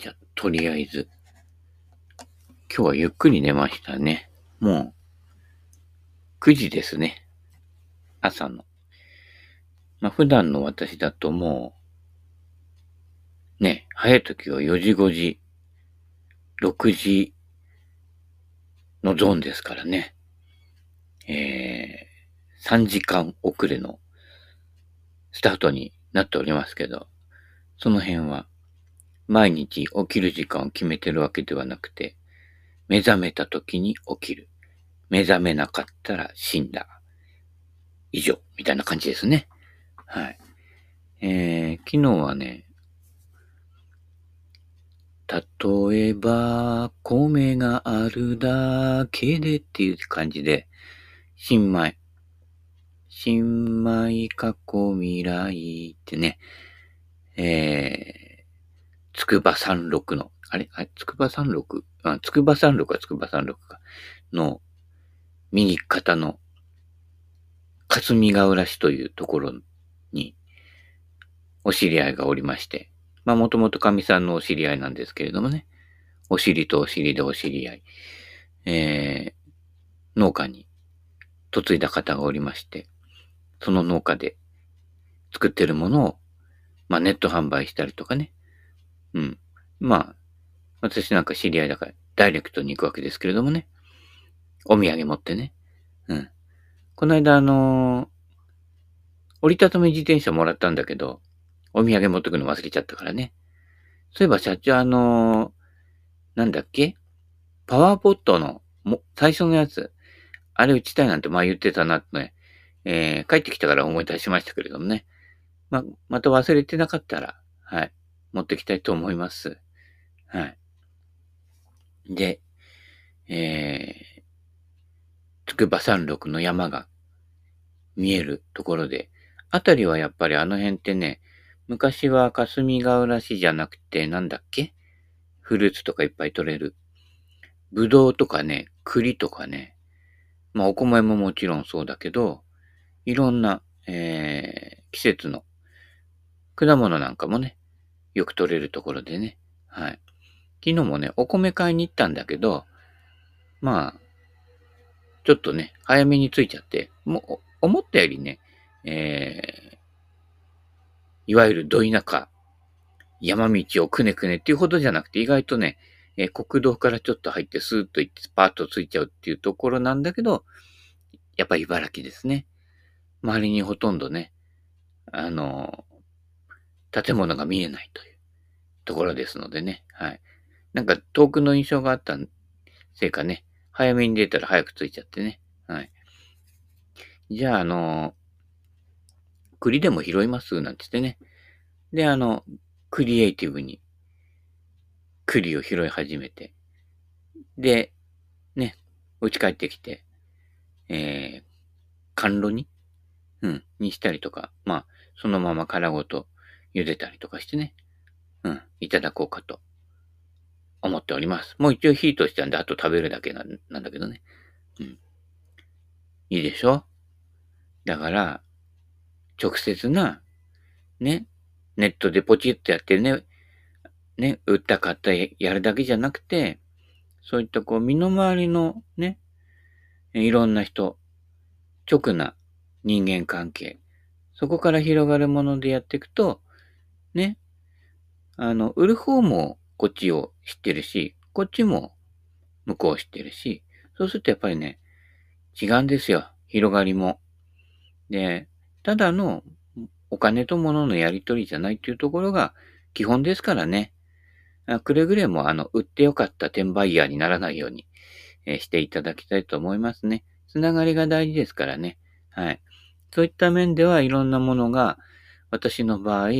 じゃ、とりあえず。今日はゆっくり寝ましたね。もう、9時ですね。朝の。まあ、普段の私だともう、ね、早い時は4時5時、6時のゾーンですからね。えー、3時間遅れのスタートになっておりますけど、その辺は毎日起きる時間を決めてるわけではなくて、目覚めた時に起きる。目覚めなかったら死んだ。以上、みたいな感じですね。はい。えー、昨日はね、例えば、米があるだけでっていう感じで、新米。新米過去未来ってね、えー、つくば三六の、あれ？あれ？つくば三六あ、つくば三六はつくば三六か。の、右肩の、霞ヶ浦市というところに、お知り合いがおりまして、まあもともと神さんのお知り合いなんですけれどもね、お尻とお尻でお知り合い、えー、農家に嫁いだ方がおりまして、その農家で作ってるものを、まあネット販売したりとかね。うん。まあ、私なんか知り合いだからダイレクトに行くわけですけれどもね。お土産持ってね。うん。この間あのー、折りたたみ自転車もらったんだけど、お土産持ってくの忘れちゃったからね。そういえば社長あのー、なんだっけ？パワーポットのも最初のやつ、あれ打ちたいなんて前言ってたなってね、えー、帰ってきたから思い出しましたけれどもね。ま、また忘れてなかったら、はい、持ってきたいと思います。はい。で、えー、つくば山麓の山が見えるところで、あたりはやっぱりあの辺ってね、昔は霞ヶ浦市じゃなくて、なんだっけ？フルーツとかいっぱい取れる。ぶどうとかね、栗とかね。まあお米ももちろんそうだけど、いろんな、えー、季節の果物なんかもね、よく取れるところでね。はい。昨日もね、お米買いに行ったんだけど、まあ、ちょっとね、早めに着いちゃって、もう、思ったよりね、えー、いわゆるど田舎、山道をくねくねっていうほどじゃなくて、意外とね、えー、国道からちょっと入ってスーッと行ってパーッと着いちゃうっていうところなんだけど、やっぱ茨城ですね。周りにほとんどね、あの、建物が見えないというところですのでね、はい。なんか遠くの印象があったせいかね、早めに出たら早く着いちゃってね、はい。じゃあ、あの栗でも拾います？なんて言ってね。で、あの、クリエイティブに栗を拾い始めて、で、ね、家帰ってきて、えー、甘露に、うん、にしたりとか、まあ、そのまま殻ごと茹でたりとかしてね、うん、いただこうかと思っております。もう一応火としてんで、あと食べるだけなんだけどね。うん。いいでしょ？だから、直接な、ね、ネットでポチッとやってね、ね、売った買ったやるだけじゃなくて、そういったこう、身の回りのね、いろんな人、直な人間関係、そこから広がるものでやっていくと、ね、あの、売る方もこっちを知ってるし、こっちも向こうを知ってるし、そうするとやっぱりね、違うんですよ。広がりも。で、ただのお金と物のやり取りじゃないっていうところが基本ですからね。くれぐれもあの、売ってよかった転売ヤーにならないように、え、していただきたいと思いますね。つながりが大事ですからね。はい。そういった面ではいろんなものが、私の場合、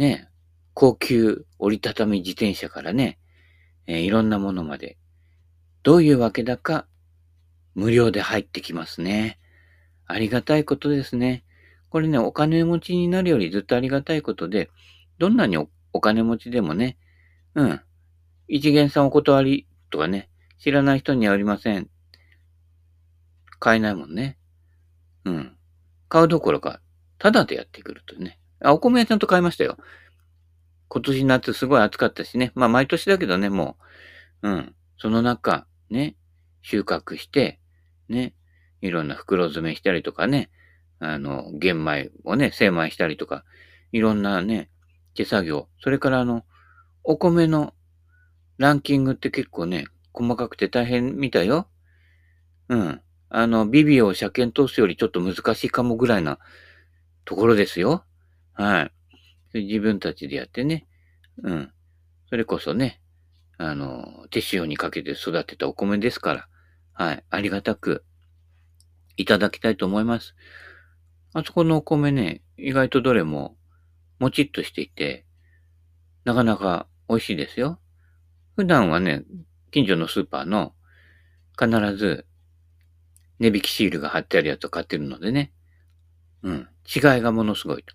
ね、高級折りたたみ自転車からね、えー、いろんなものまで、どういうわけだか、無料で入ってきますね。ありがたいことですね。これね、お金持ちになるよりずっとありがたいことで、どんなにお金持ちでもね、うん。一元さんお断りとかね、知らない人にはありません。買えないもんね。うん。買うどころか、ただでやってくるとね。あ、お米屋ちゃんと買いましたよ。今年夏すごい暑かったしね。まあ毎年だけどね、もう。うん。その中、ね、収穫して、ね、いろんな袋詰めしたりとかね、あの、玄米をね、精米したりとか、いろんなね、手作業。それからあの、お米のランキングって結構ね、細かくて大変みたいよ。うん。あの、ビビを車検通すよりちょっと難しいかもぐらいなところですよ。はい。自分たちでやってね。うん。それこそね、あの、手塩にかけて育てたお米ですから、はい。ありがたくいただきたいと思います。あそこのお米ね、意外とどれももちっとしていて、なかなか美味しいですよ。普段はね、近所のスーパーの必ず値引きシールが貼ってあるやつを買ってるのでね。うん。違いがものすごいと。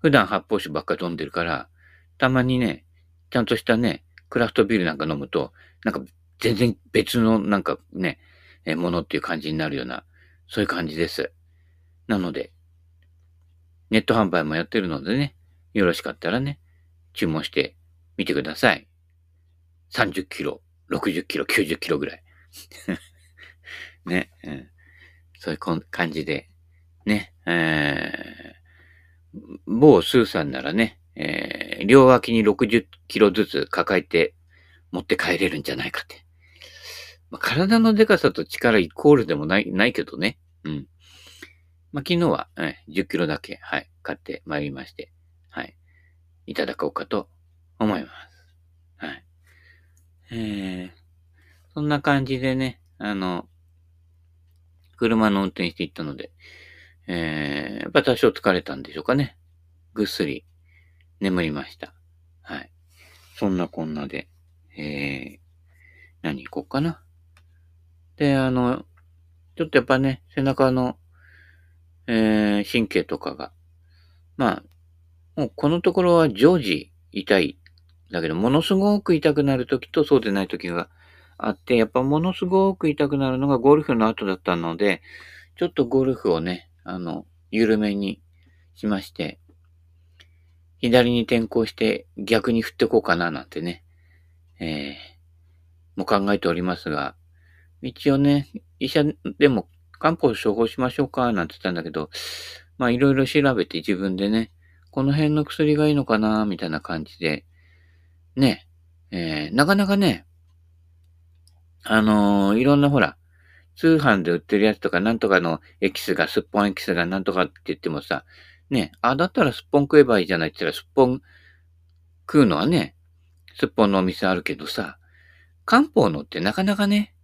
普段発泡酒ばっかり飲んでるから、たまにね、ちゃんとしたね、クラフトビールなんか飲むと、なんか全然別のなんかね、えものっていう感じになるような、そういう感じです。なので、ネット販売もやってるのでね、よろしかったらね、注文してみてください。30キロ、60キロ、90キロぐらい。ね、うん、そういう感じで、ね、えー、某スーさんならね、えー、両脇に60キロずつ抱えて持って帰れるんじゃないかって。まあ、体のデカさと力イコールでもない、ないけどね。うん。まあ、昨日は、え10キロだけ、はい、買ってまいりまして、はい、いただこうかと思います。はい。えー、そんな感じでね、あの、車の運転していったので、えー、やっぱ多少疲れたんでしょうかね。ぐっすり眠りました。はい。そんなこんなで、えー、何行こうかな。で、あの、ちょっとやっぱね、背中の、えー、神経とかが、まあ、もうこのところは常時痛い。だけど、ものすごく痛くなるときとそうでないときがあって、やっぱものすごく痛くなるのがゴルフの後だったので、ちょっとゴルフをね、あの、緩めにしまして、左に転向して逆に振ってこうかななんてね、えー、もう考えておりますが、一応ね、医者でも漢方処方しましょうかなんて言ったんだけど、まあいろいろ調べて自分でね、この辺の薬がいいのかなみたいな感じで、ね、えー、なかなかね、あのー、いろんなほら、通販で売ってるやつとか、なんとかのエキスが、すっぽんエキスがなんとかって言ってもさ、ね、あ、だったらすっぽん食えばいいじゃないって言ったら、すっぽん食うのはね、すっぽんのお店あるけどさ、漢方のってなかなかね、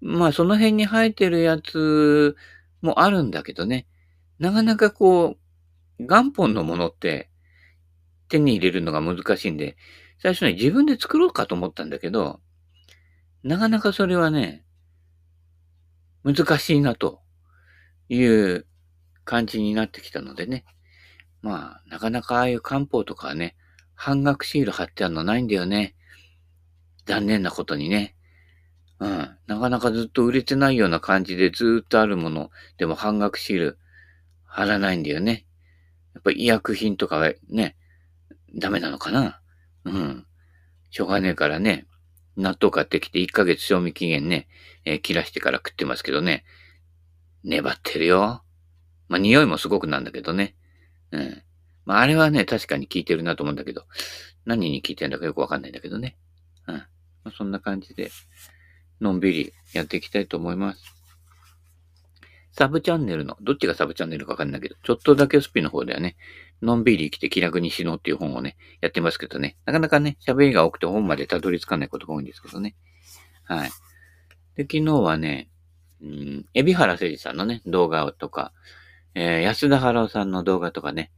まあその辺に生えてるやつもあるんだけどね、なかなかこう、元本のものって手に入れるのが難しいんで、最初に自分で作ろうかと思ったんだけど、なかなかそれはね、難しいなという感じになってきたのでね。まあ、なかなかああいう漢方とかはね、半額シール貼ってあるのないんだよね。残念なことにね。うん。なかなかずっと売れてないような感じでずっとあるもの、でも半額シール貼らないんだよね。やっぱ医薬品とかはね、ダメなのかなうん。しょうがねえからね、納豆買ってきて1ヶ月賞味期限ね、えー、切らしてから食ってますけどね。粘ってるよ。まあ、匂いもすごくなんだけどね。うん。まあ、あれはね、確かに効いてるなと思うんだけど、何に効いてるんだかよくわかんないんだけどね。うん。まあ、そんな感じで、のんびりやっていきたいと思います。サブチャンネルの、どっちがサブチャンネルかわかんないけど、ちょっとだけスピの方ではね、のんびり生きて気楽に死のうっていう本をね、やってますけどね、なかなかね、喋りが多くて本までたどり着かないことが多いんですけどね。はい。で、昨日はね、うん、海老原誠二さんのね、動画とか、えー、安田原さんの動画とかね、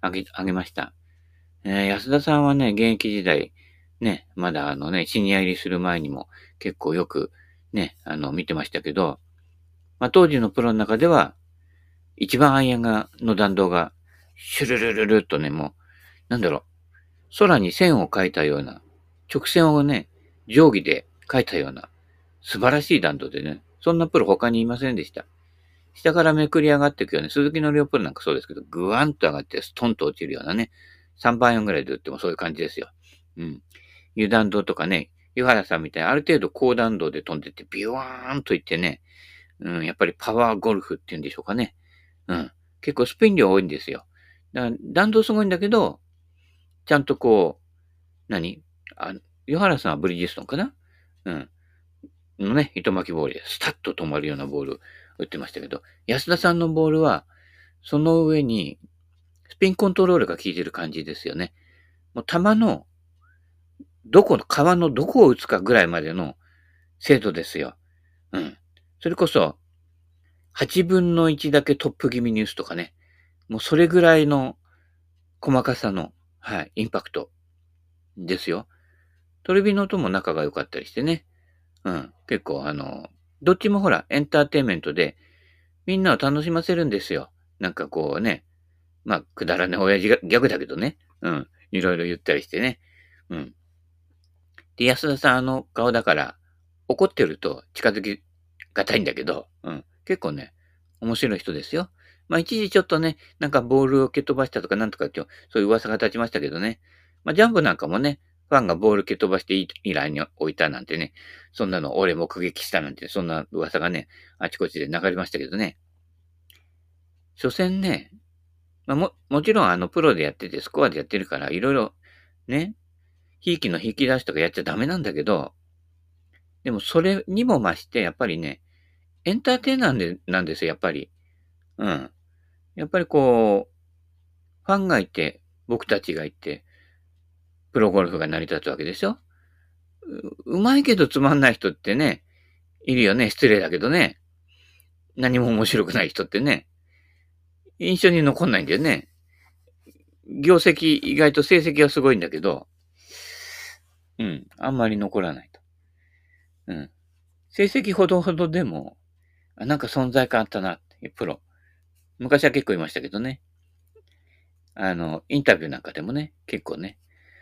あげ、あげました。えー、安田さんはね、現役時代、ね、まだあのね、シニア入りする前にも結構よくね、あの、見てましたけど、まあ、当時のプロの中では、一番アイアンが、の弾道が、シュルルルルっとね、もう、なんだろう、空に線を描いたような、直線をね、定規で描いたような、素晴らしい弾道でね、そんなプロ他にいませんでした。下からめくり上がっていくよね。鈴木のりょうプロなんかそうですけど、ぐわんと上がってストンと落ちるようなね、3万円ぐらいで売ってもそういう感じですよ。うん。油断道とかね、湯原さんみたいなある程度高弾道で飛んでってビュワーンといってね、うん、やっぱりパワーゴルフっていうんでしょうかね。うん。結構スピン量多いんですよ。だから弾道すごいんだけど、ちゃんとこう、何？あ、湯原さんはブリヂストンかな？うん。のね、糸巻きボールでスタッと止まるようなボール打ってましたけど、安田さんのボールは、その上に、スピンコントロールが効いてる感じですよね。もう球の、どこの、皮のどこを打つかぐらいまでの精度ですよ。うん。それこそ、8分の1だけトップ気味に打つとかね。もうそれぐらいの細かさの、はい、インパクトですよ。トレビの音も仲が良かったりしてね。うん。結構あの、どっちもほら、エンターテインメントで、みんなを楽しませるんですよ。なんかこうね、まあ、くだらね親父が逆だけどね。うん。いろいろ言ったりしてね。うん。で、安田さんあの顔だから、怒ってると近づきがたいんだけど、うん。結構ね、面白い人ですよ。まあ一時ちょっとね、なんかボールを蹴飛ばしたとかなんとかってそういう噂が立ちましたけどね。まあジャンプなんかもね、ファンがボール蹴飛ばして以来に置いたなんてね、そんなの俺目撃したなんて、そんな噂がね、あちこちで流れましたけどね。所詮ね、まあ、も、もちろんあのプロでやっててスコアでやってるから、いろいろね、ひいきの引き出しとかやっちゃダメなんだけど、でもそれにも増して、やっぱりね、エンターテイナーでなんですよ、やっぱり。うん。やっぱりこう、ファンがいて、僕たちがいて、プロゴルフが成り立つわけでしょうまいけどつまんない人ってね、いるよね。失礼だけどね。何も面白くない人ってね。印象に残んないんだよね。業績、意外と成績はすごいんだけど、うん、あんまり残らないと。うん。成績ほどほどでも、あなんか存在感あったなって、プロ。昔は結構いましたけどね。あの、インタビューなんかでもね、結構ね、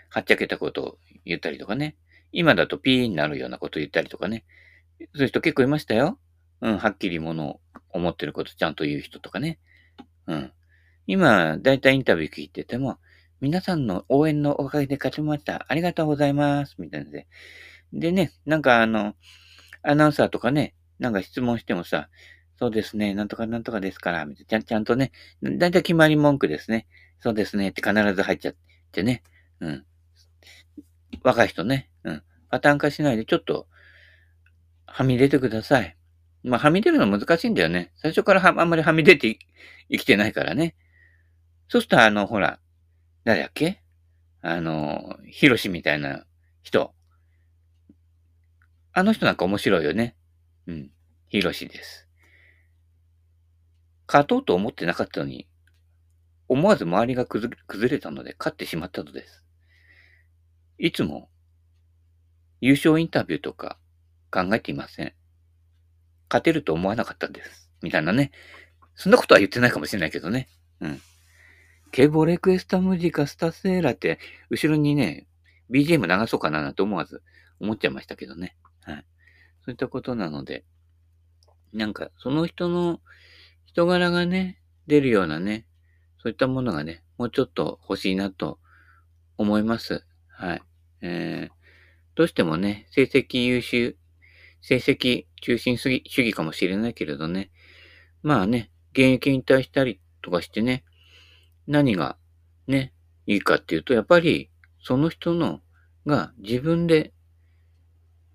はっちゃけたことを言ったりとかね。今だとピーになるようなことを言ったりとかね。そういう人結構いましたよ。うん、はっきりものを思ってることちゃんと言う人とかね。うん。今、だいたいインタビュー聞いてても、皆さんの応援のおかげで勝ちました。ありがとうございます。みたいなで。でね、なんかあの、アナウンサーとかね、なんか質問してもさ、そうですね、なんとかなんとかですから、ちゃんちゃんとね、だいたい決まり文句ですね。そうですねって必ず入っちゃってね。うん。若い人ね。うん。パターン化しないでちょっと、はみ出てください。まあ、はみ出るの難しいんだよね。最初からはあんまりはみ出て生きてないからね。そうすると、あの、ほら、誰だっけ？あの、ヒロシみたいな人。あの人なんか面白いよね。うん。ヒロシです。勝とうと思ってなかったのに、思わず周りが崩れたので勝ってしまったのです。いつも優勝インタビューとか考えていません。勝てると思わなかったんです。みたいなね。そんなことは言ってないかもしれないけどね。うん。ケボレクエスタムジカスタセーラって、後ろにね、BGM 流そうかななんて思わず思っちゃいましたけどね。はい。そういったことなので、なんか、その人の人柄がね、出るようなね、そういったものがね、もうちょっと欲しいなと思います。はい。えー、どうしてもね、成績優秀、成績中心主義かもしれないけれどね、まあね、現役引退したりとかしてね、何がね、いいかっていうと、やっぱりその人のが自分で、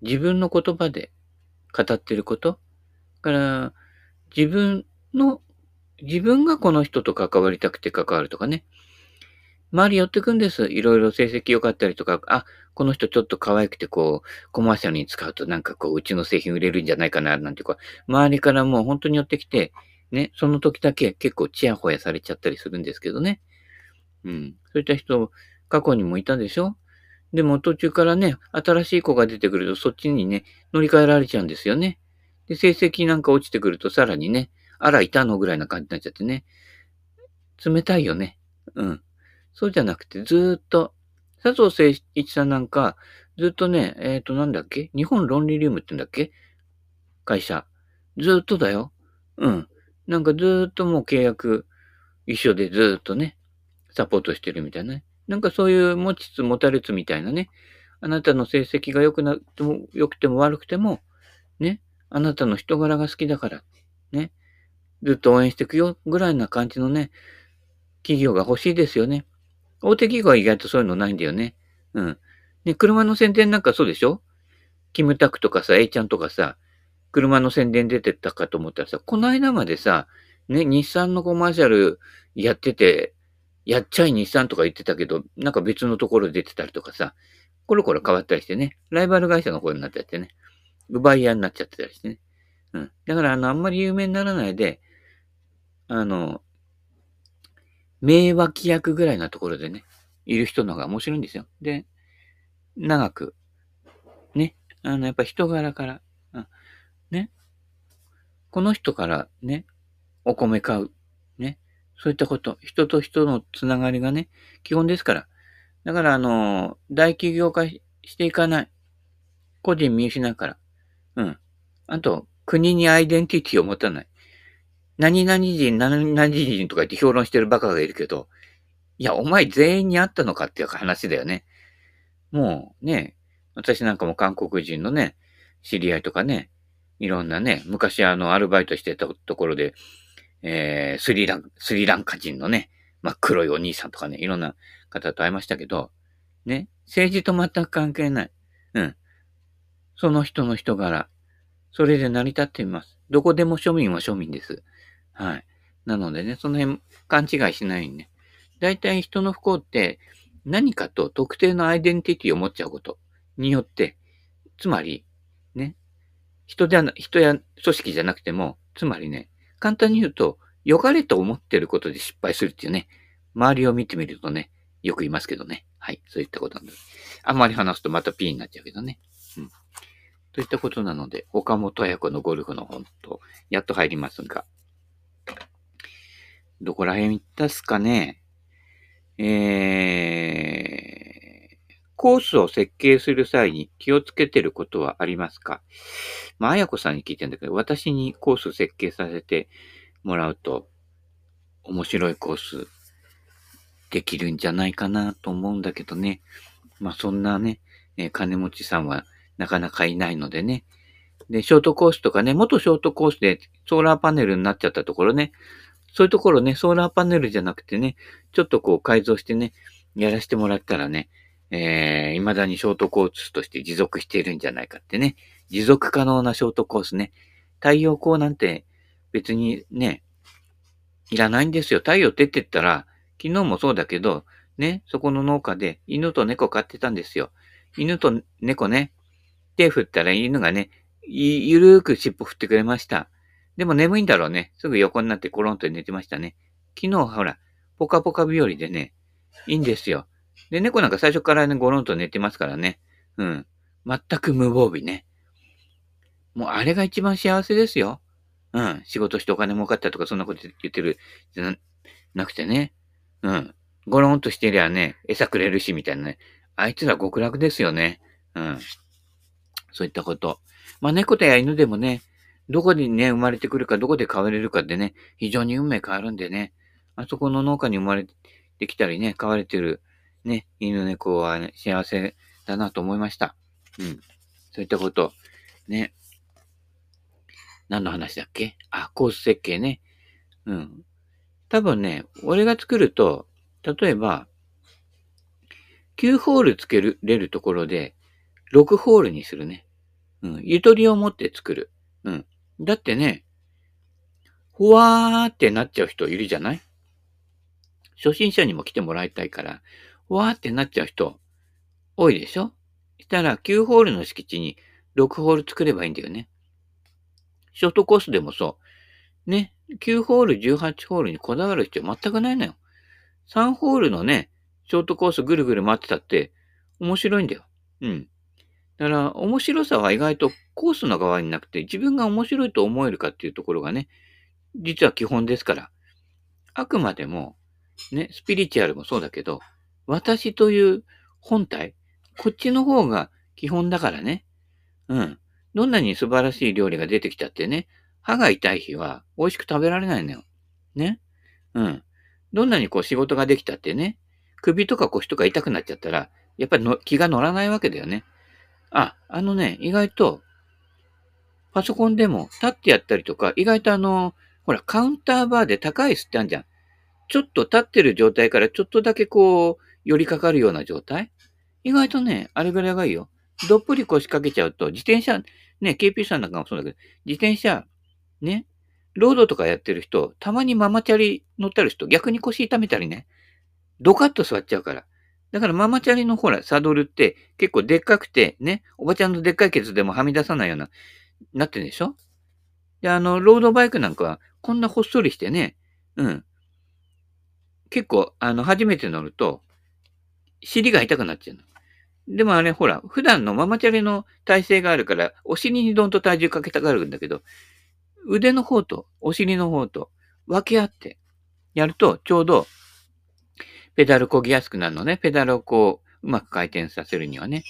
自分の言葉で語ってること、から自分の、自分がこの人と関わりたくて関わるとかね、周り寄ってくんです。いろいろ成績良かったりとか、あ、この人ちょっと可愛くてこう、コマーシャルに使うとなんかこう、うちの製品売れるんじゃないかな、なんていうか、周りからもう本当に寄ってきて、ね、その時だけ結構チヤホヤされちゃったりするんですけどね。うん。そういった人、過去にもいたでしょ？でも途中からね、新しい子が出てくるとそっちにね、乗り換えられちゃうんですよね。で、成績なんか落ちてくるとさらにね、あら、いたのぐらいな感じになっちゃってね。冷たいよね。うん。そうじゃなくて、ずっと、佐藤誠一さんなんか、ずっとね、えっ、ー、と、なんだっけ？日本論理リリウムってんだっけ？会社。ずっとだよ。うん。なんかずっともう契約一緒でずっとね、サポートしてるみたいなね。なんかそういう持ちつ持たれつみたいなね。あなたの成績が良くなっても、良くても悪くても、ね。あなたの人柄が好きだから、ね。ずっと応援していくよ、ぐらいな感じのね、企業が欲しいですよね。大手企業は意外とそういうのないんだよね。うん。ね、車の宣伝なんかそうでしょ？キムタクとかさ、A ちゃんとかさ、車の宣伝出てたかと思ったらさ、この間までさ、ね、日産のコマーシャルやってて、やっちゃい日産とか言ってたけど、なんか別のところ出てたりとかさ、コロコロ変わったりしてね、ライバル会社の方になっちゃってね、奪い合いになっちゃってたりしてね。うん。だから、あの、あんまり有名にならないで、あの、名脇役ぐらいなところでね、いる人の方が面白いんですよ。で、長く、ね、あの、やっぱ人柄から、うん、ね、この人からね、お米買う、ね、そういったこと、人と人のつながりがね、基本ですから。だから、あの、大企業化していかない。個人見失うから。うん。あと、国にアイデンティティを持たない。何々人、何々人とか言って評論してるバカがいるけど、いや、お前全員に会ったのかっていう話だよね。もうね、私なんかも韓国人のね、知り合いとかね、いろんなね、昔あの、アルバイトしてたところで、えー、スリラン、スリランカ人のね、真っ黒いお兄さんとかね、いろんな方と会いましたけど、ね、政治と全く関係ない。うん。その人の人柄。それで成り立っています。どこでも庶民は庶民です。はい。なのでね、その辺勘違いしないようにね。大体人の不幸って何かと特定のアイデンティティを持っちゃうことによって、つまり、ね、人では人や組織じゃなくても、つまりね、簡単に言うと、良かれと思ってることで失敗するっていうね、周りを見てみるとね、よく言いますけどね。はい。そういったことなんです。あんまり話すとまた P になっちゃうけどね。うん。といったことなので、岡本彩子のゴルフの本と、やっと入りますが、どこら辺行ったっすかねえー、コースを設計する際に気をつけてることはありますか？まあ、あやこさんに聞いてんだけど、私にコース設計させてもらうと、面白いコースできるんじゃないかなと思うんだけどね。まあ、そんなね、え、金持ちさんはなかなかいないのでね。で、ショートコースとかね、元ショートコースでソーラーパネルになっちゃったところね、そういうところね、ソーラーパネルじゃなくてね、ちょっとこう改造してね、やらせてもらったらね、えー、未だにショートコースとして持続しているんじゃないかってね、持続可能なショートコースね。太陽光なんて別にね、いらないんですよ。太陽照ってったら、昨日もそうだけど、ね、そこの農家で犬と猫飼ってたんですよ。犬と猫ね、手振ったら犬がね、ゆるーく尻尾振ってくれました。でも眠いんだろうね。すぐ横になってコロンと寝てましたね。昨日ほら、ポカポカ日和でね、いいんですよ。で、猫なんか最初からね、ゴロンと寝てますからね。うん。全く無防備ね。もうあれが一番幸せですよ。うん。仕事してお金儲かったとかそんなこと言ってるじゃなくてね。うん。ゴロンとしてりゃね、餌くれるし、みたいなね。あいつら極楽ですよね。うん。そういったこと。まあ、猫とや犬でもね、どこにね、生まれてくるか、どこで飼われるかでね、非常に運命変わるんでね、あそこの農家に生まれてきたりね、飼われてる、ね、犬猫は、ね、幸せだなと思いました。うん。そういったこと。ね。何の話だっけ？あ、コース設計ね。うん。多分ね、俺が作ると、例えば、9ホールつけるれるところで、6ホールにするね。うん。ゆとりを持って作る。うん。だってね、ふわーってなっちゃう人いるじゃない？初心者にも来てもらいたいから、ふわーってなっちゃう人多いでしょ？したら9ホールの敷地に6ホール作ればいいんだよね。ショートコースでもそう。ね。9ホール、18ホールにこだわる必要全くないのよ。3ホールのね、ショートコースぐるぐる回ってたって面白いんだよ。うん。だから、面白さは意外とコースの側になくて、自分が面白いと思えるかっていうところがね、実は基本ですから。あくまでも、ね、スピリチュアルもそうだけど、私という本体、こっちの方が基本だからね。うん。どんなに素晴らしい料理が出てきたってね、歯が痛い日は美味しく食べられないのよ。ね。うん。どんなにこう仕事ができたってね、首とか腰とか痛くなっちゃったら、やっぱりの気が乗らないわけだよね。あ、あのね、意外と、パソコンでも立ってやったりとか、意外とあの、ほら、カウンターバーで高い椅子ってあるじゃん。ちょっと立ってる状態からちょっとだけこう、寄りかかるような状態意外とね、あれぐらいがいいよ。どっぷり腰掛けちゃうと、自転車、ね、KP さんなんかもそうだけど、自転車、ね、ロードとかやってる人、たまにママチャリ乗ってる人、逆に腰痛めたりね、ドカッと座っちゃうから。だからママチャリのほら、サドルって結構でっかくて、ね、おばちゃんのでっかいケツでもはみ出さないような、なってるでしょ？で、あの、ロードバイクなんかは、こんなほっそりしてね、うん。結構、あの、初めて乗ると、尻が痛くなっちゃうの。でもあれ、ほら、普段のママチャリの体勢があるから、お尻にどんと体重かけたがるんだけど、腕の方とお尻の方と分け合ってやると、ちょうど、ペダル漕ぎやすくなるのね。ペダルをこう、うまく回転させるにはね。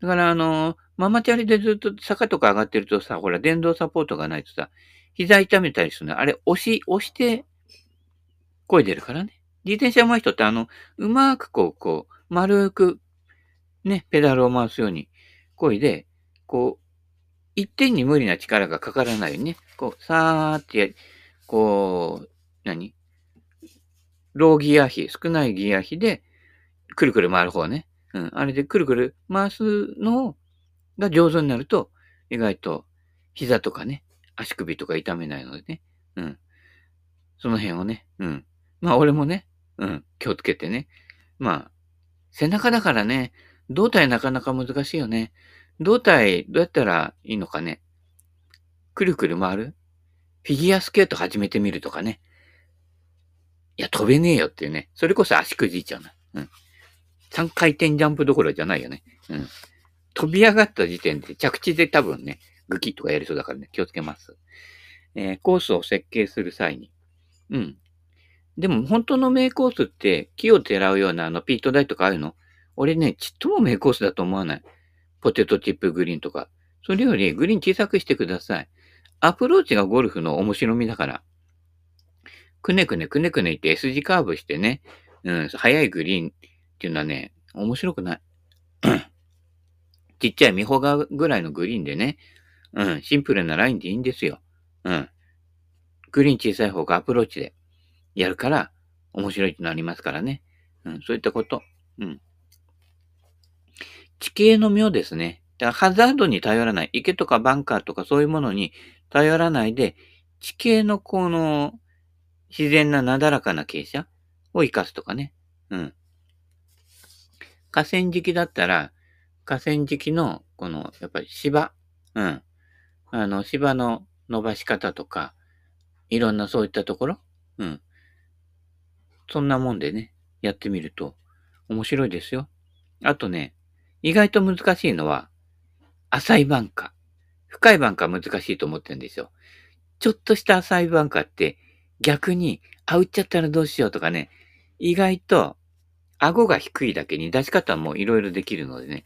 だから、あの、ママチャリでずっと坂とか上がってるとさ、ほら、電動サポートがないとさ、膝痛めたりするの。あれ、押し、押して、声出るからね。自転車上手い人ってあの、うまくこう、こう、丸く、ね、ペダルを回すように、声で、こう、一点に無理な力がかからないようにね、こう、さーってやこう、何？ローギア比、少ないギア比で、くるくる回る方ね。うん。あれでくるくる回すのが上手になると、意外と膝とかね、足首とか痛めないのでね。うん。その辺をね、うん。まあ俺もね、うん、気をつけてね。まあ、背中だからね、胴体なかなか難しいよね。胴体どうやったらいいのかね。くるくる回る？フィギュアスケート始めてみるとかね。いや、飛べねえよっていうね。それこそ足くじいちゃうな。うん。3回転ジャンプどころじゃないよね。うん。飛び上がった時点で着地で多分ね、グキッとかやりそうだからね、気をつけます。えー、コースを設計する際に。うん。でも本当の名コースって木をてらうようなあのピート台とかあるの？俺ね、ちっとも名コースだと思わない。ポテトチップグリーンとか。それよりグリーン小さくしてください。アプローチがゴルフの面白みだから。くねくねくねくねって S 字カーブしてね、うん、速いグリーンっていうのはね、面白くない。ちっちゃいミホガぐらいのグリーンでね、うん、シンプルなラインでいいんですよ。うん。グリーン小さい方がアプローチで。やるから、面白いってなりますからね。うん、そういったこと。うん。地形の妙ですね。だからハザードに頼らない。池とかバンカーとかそういうものに頼らないで、地形のこの、自然ななだらかな傾斜を活かすとかね。うん。河川敷だったら、河川敷の、この、やっぱり芝。うん。あの、芝の伸ばし方とか、いろんなそういったところ。うん。そんなもんでね、やってみると面白いですよ。あとね、意外と難しいのは、浅いバンカー。深いバンカー難しいと思ってるんですよ。ちょっとした浅いバンカーって逆に、あ、打っちゃったらどうしようとかね、意外と顎が低いだけに出し方もいろいろできるのでね、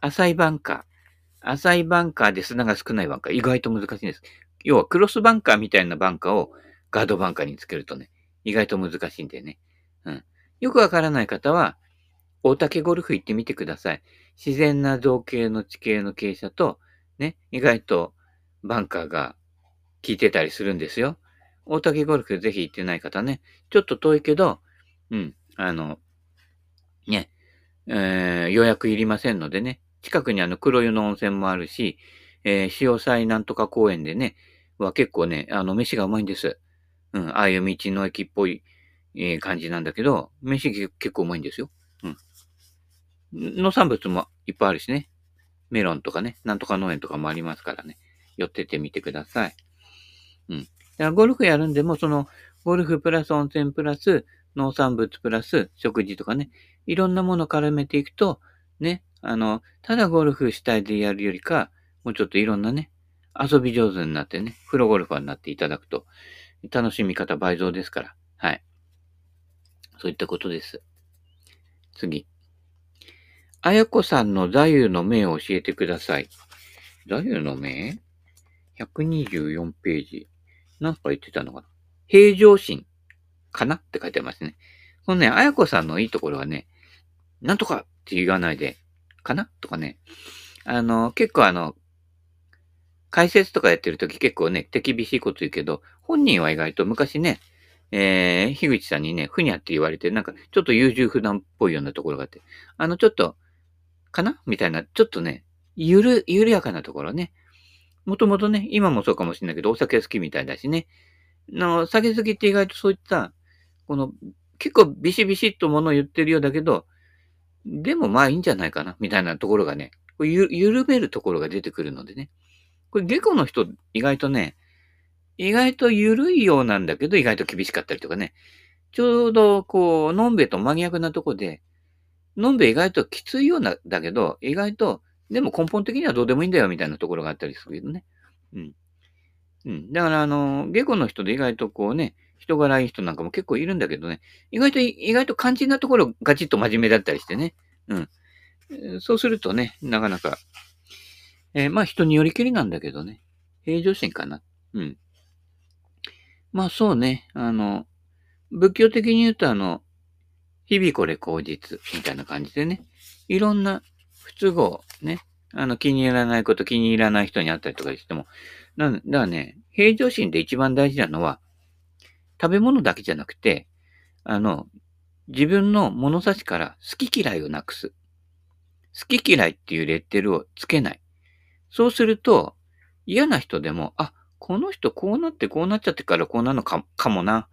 浅いバンカー。浅いバンカーで砂が少ないバンカー、意外と難しいんです。要はクロスバンカーみたいなバンカーをガードバンカーにつけるとね、意外と難しいんだよね。うん。よくわからない方は、大竹ゴルフ行ってみてください。自然な造形の地形の傾斜と、ね、意外とバンカーが効いてたりするんですよ。大竹ゴルフぜひ行ってない方ね、ちょっと遠いけど、うん、あの、ね、えー、予約いりませんのでね、近くにあの黒湯の温泉もあるし、えー、潮祭なんとか公園でね、は結構ね、あの、飯がうまいんです。うん、ああいう道の駅っぽい、えー、感じなんだけど、飯結構うまいんですよ。うん。農産物もいっぱいあるしね。メロンとかね、なんとか農園とかもありますからね。寄ってってみてください。うん。だからゴルフやるんでも、その、ゴルフプラス温泉プラス農産物プラス食事とかね、いろんなもの絡めていくと、ね、あの、ただゴルフ主体でやるよりか、もうちょっといろんなね、遊び上手になってね、プロゴルファーになっていただくと、楽しみ方倍増ですから。はい。そういったことです。次。あやこさんの座右の銘を教えてください。座右の銘 ?124 ページ。何か言ってたのかな平常心かなって書いてありますね。このね、あやこさんのいいところはね、なんとかって言わないで、かなとかね。あの、結構あの、解説とかやってるとき結構ね、手厳しいこと言うけど、本人は意外と昔ね、えー、樋口さんにね、ふにゃって言われて、なんか、ちょっと優柔不断っぽいようなところがあって、あの、ちょっと、かなみたいな、ちょっとね、ゆる、緩やかなところね。もともとね、今もそうかもしれないけど、お酒好きみたいだしね。の、酒好きって意外とそういった、この、結構ビシビシっとものを言ってるようだけど、でもまあいいんじゃないかな、みたいなところがね、ゆ、緩めるところが出てくるのでね。これ、下戸の人、意外とね、意外と緩いようなんだけど、意外と厳しかったりとかね。ちょうど、こう、のんべと真逆なとこで、のんべ意外ときついような、だけど、意外と、でも根本的にはどうでもいいんだよ、みたいなところがあったりするけどね。うん。うん。だから、あの、下戸の人で意外とこうね、人柄いい人なんかも結構いるんだけどね、意外と、意外と肝心なところガチッと真面目だったりしてね。うん。そうするとね、なかなか、えー、まあ人によりきりなんだけどね、平常心かな。うん。まあそうね、あの、仏教的に言うとあの、日々これ口実みたいな感じでね、いろんな不都合、ね、あの気に入らないこと気に入らない人に会ったりとかしてもな、だからね、平常心で一番大事なのは、食べ物だけじゃなくて、あの、自分の物差しから好き嫌いをなくす。好き嫌いっていうレッテルをつけない。そうすると、嫌な人でも、あ、この人こうなってこうなっちゃってからこうなのかかもな。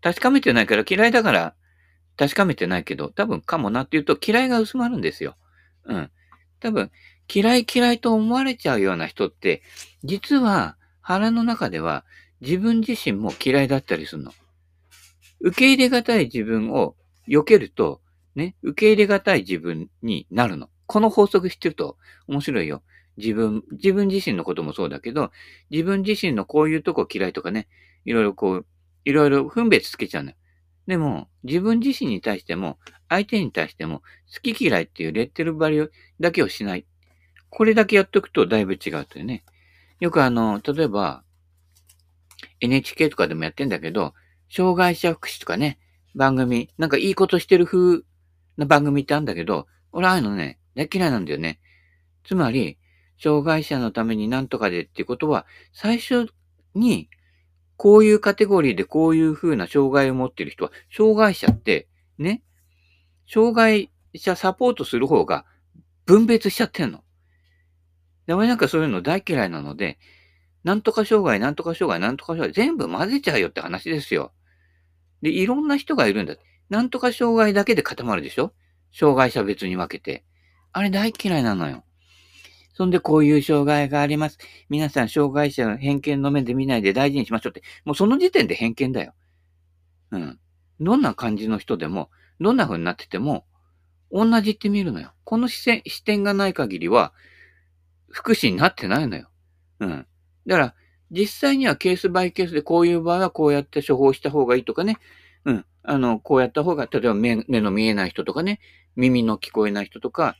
確かめてないから嫌いだから確かめてないけど、多分かもなって言うと嫌いが薄まるんですよ。うん。多分、嫌い嫌いと思われちゃうような人って、実は腹の中では自分自身も嫌いだったりするの。受け入れがたい自分を避けると、ね、受け入れがたい自分になるの。この法則知ってると面白いよ。自分、自分自身のこともそうだけど、自分自身のこういうとこ嫌いとかね、いろいろこう、いろいろ分別つけちゃうのよ。でも、自分自身に対しても、相手に対しても、好き嫌いっていうレッテルバリだけをしない。これだけやっておくとだいぶ違うというね。よくあの、例えば、NHK とかでもやってんだけど、障害者福祉とかね、番組、なんかいいことしてる風な番組ってあるんだけど、俺ああいうのね、大嫌いなんだよね。つまり、障害者のためになんとかでっていうことは、最初に、こういうカテゴリーでこういう風な障害を持っている人は、障害者って、ね、障害者サポートする方が分別しちゃってんの。で、俺なんかそういうの大嫌いなので、なんとか障害、なんとか障害、なんとか障害、全部混ぜちゃうよって話ですよ。で、いろんな人がいるんだ。なんとか障害だけで固まるでしょ？障害者別に分けて。あれ大嫌いなのよ。そんでこういう障害があります。皆さん障害者の偏見の目で見ないで大事にしましょうって。もうその時点で偏見だよ。うん。どんな感じの人でも、どんな風になってても、同じって見るのよ。この視線視点がない限りは、福祉になってないのよ。うん。だから、実際にはケースバイケースでこういう場合はこうやって処方した方がいいとかね。うん。あの、こうやった方が、例えば目目の見えない人とかね、耳の聞こえない人とか、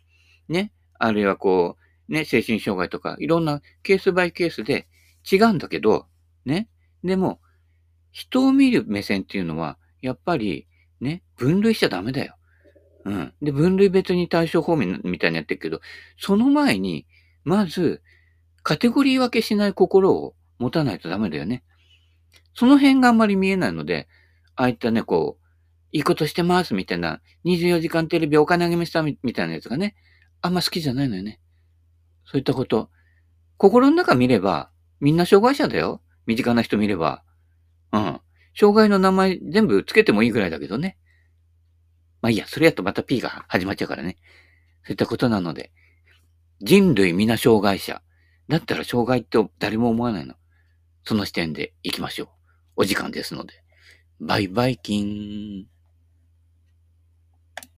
ね。あるいはこう、ね、精神障害とか、いろんなケースバイケースで違うんだけど、ね。でも、人を見る目線っていうのは、やっぱり、ね、分類しちゃダメだよ。うん。で、分類別に対象方面みたいにやってるけど、その前に、まず、カテゴリー分けしない心を持たないとダメだよね。その辺があんまり見えないので、ああいったね、こう、いいことしてますみたいな、24時間テレビお金あげましたみたいなやつがね、あんま好きじゃないのよね。そういったこと。心の中見れば、みんな障害者だよ。身近な人見れば。うん。障害の名前全部つけてもいいぐらいだけどね。まあいいや、それやとまた P が始まっちゃうからね。そういったことなので、人類皆障害者。だったら障害って誰も思わないの。その視点で行きましょう。お時間ですので。バイバイキン。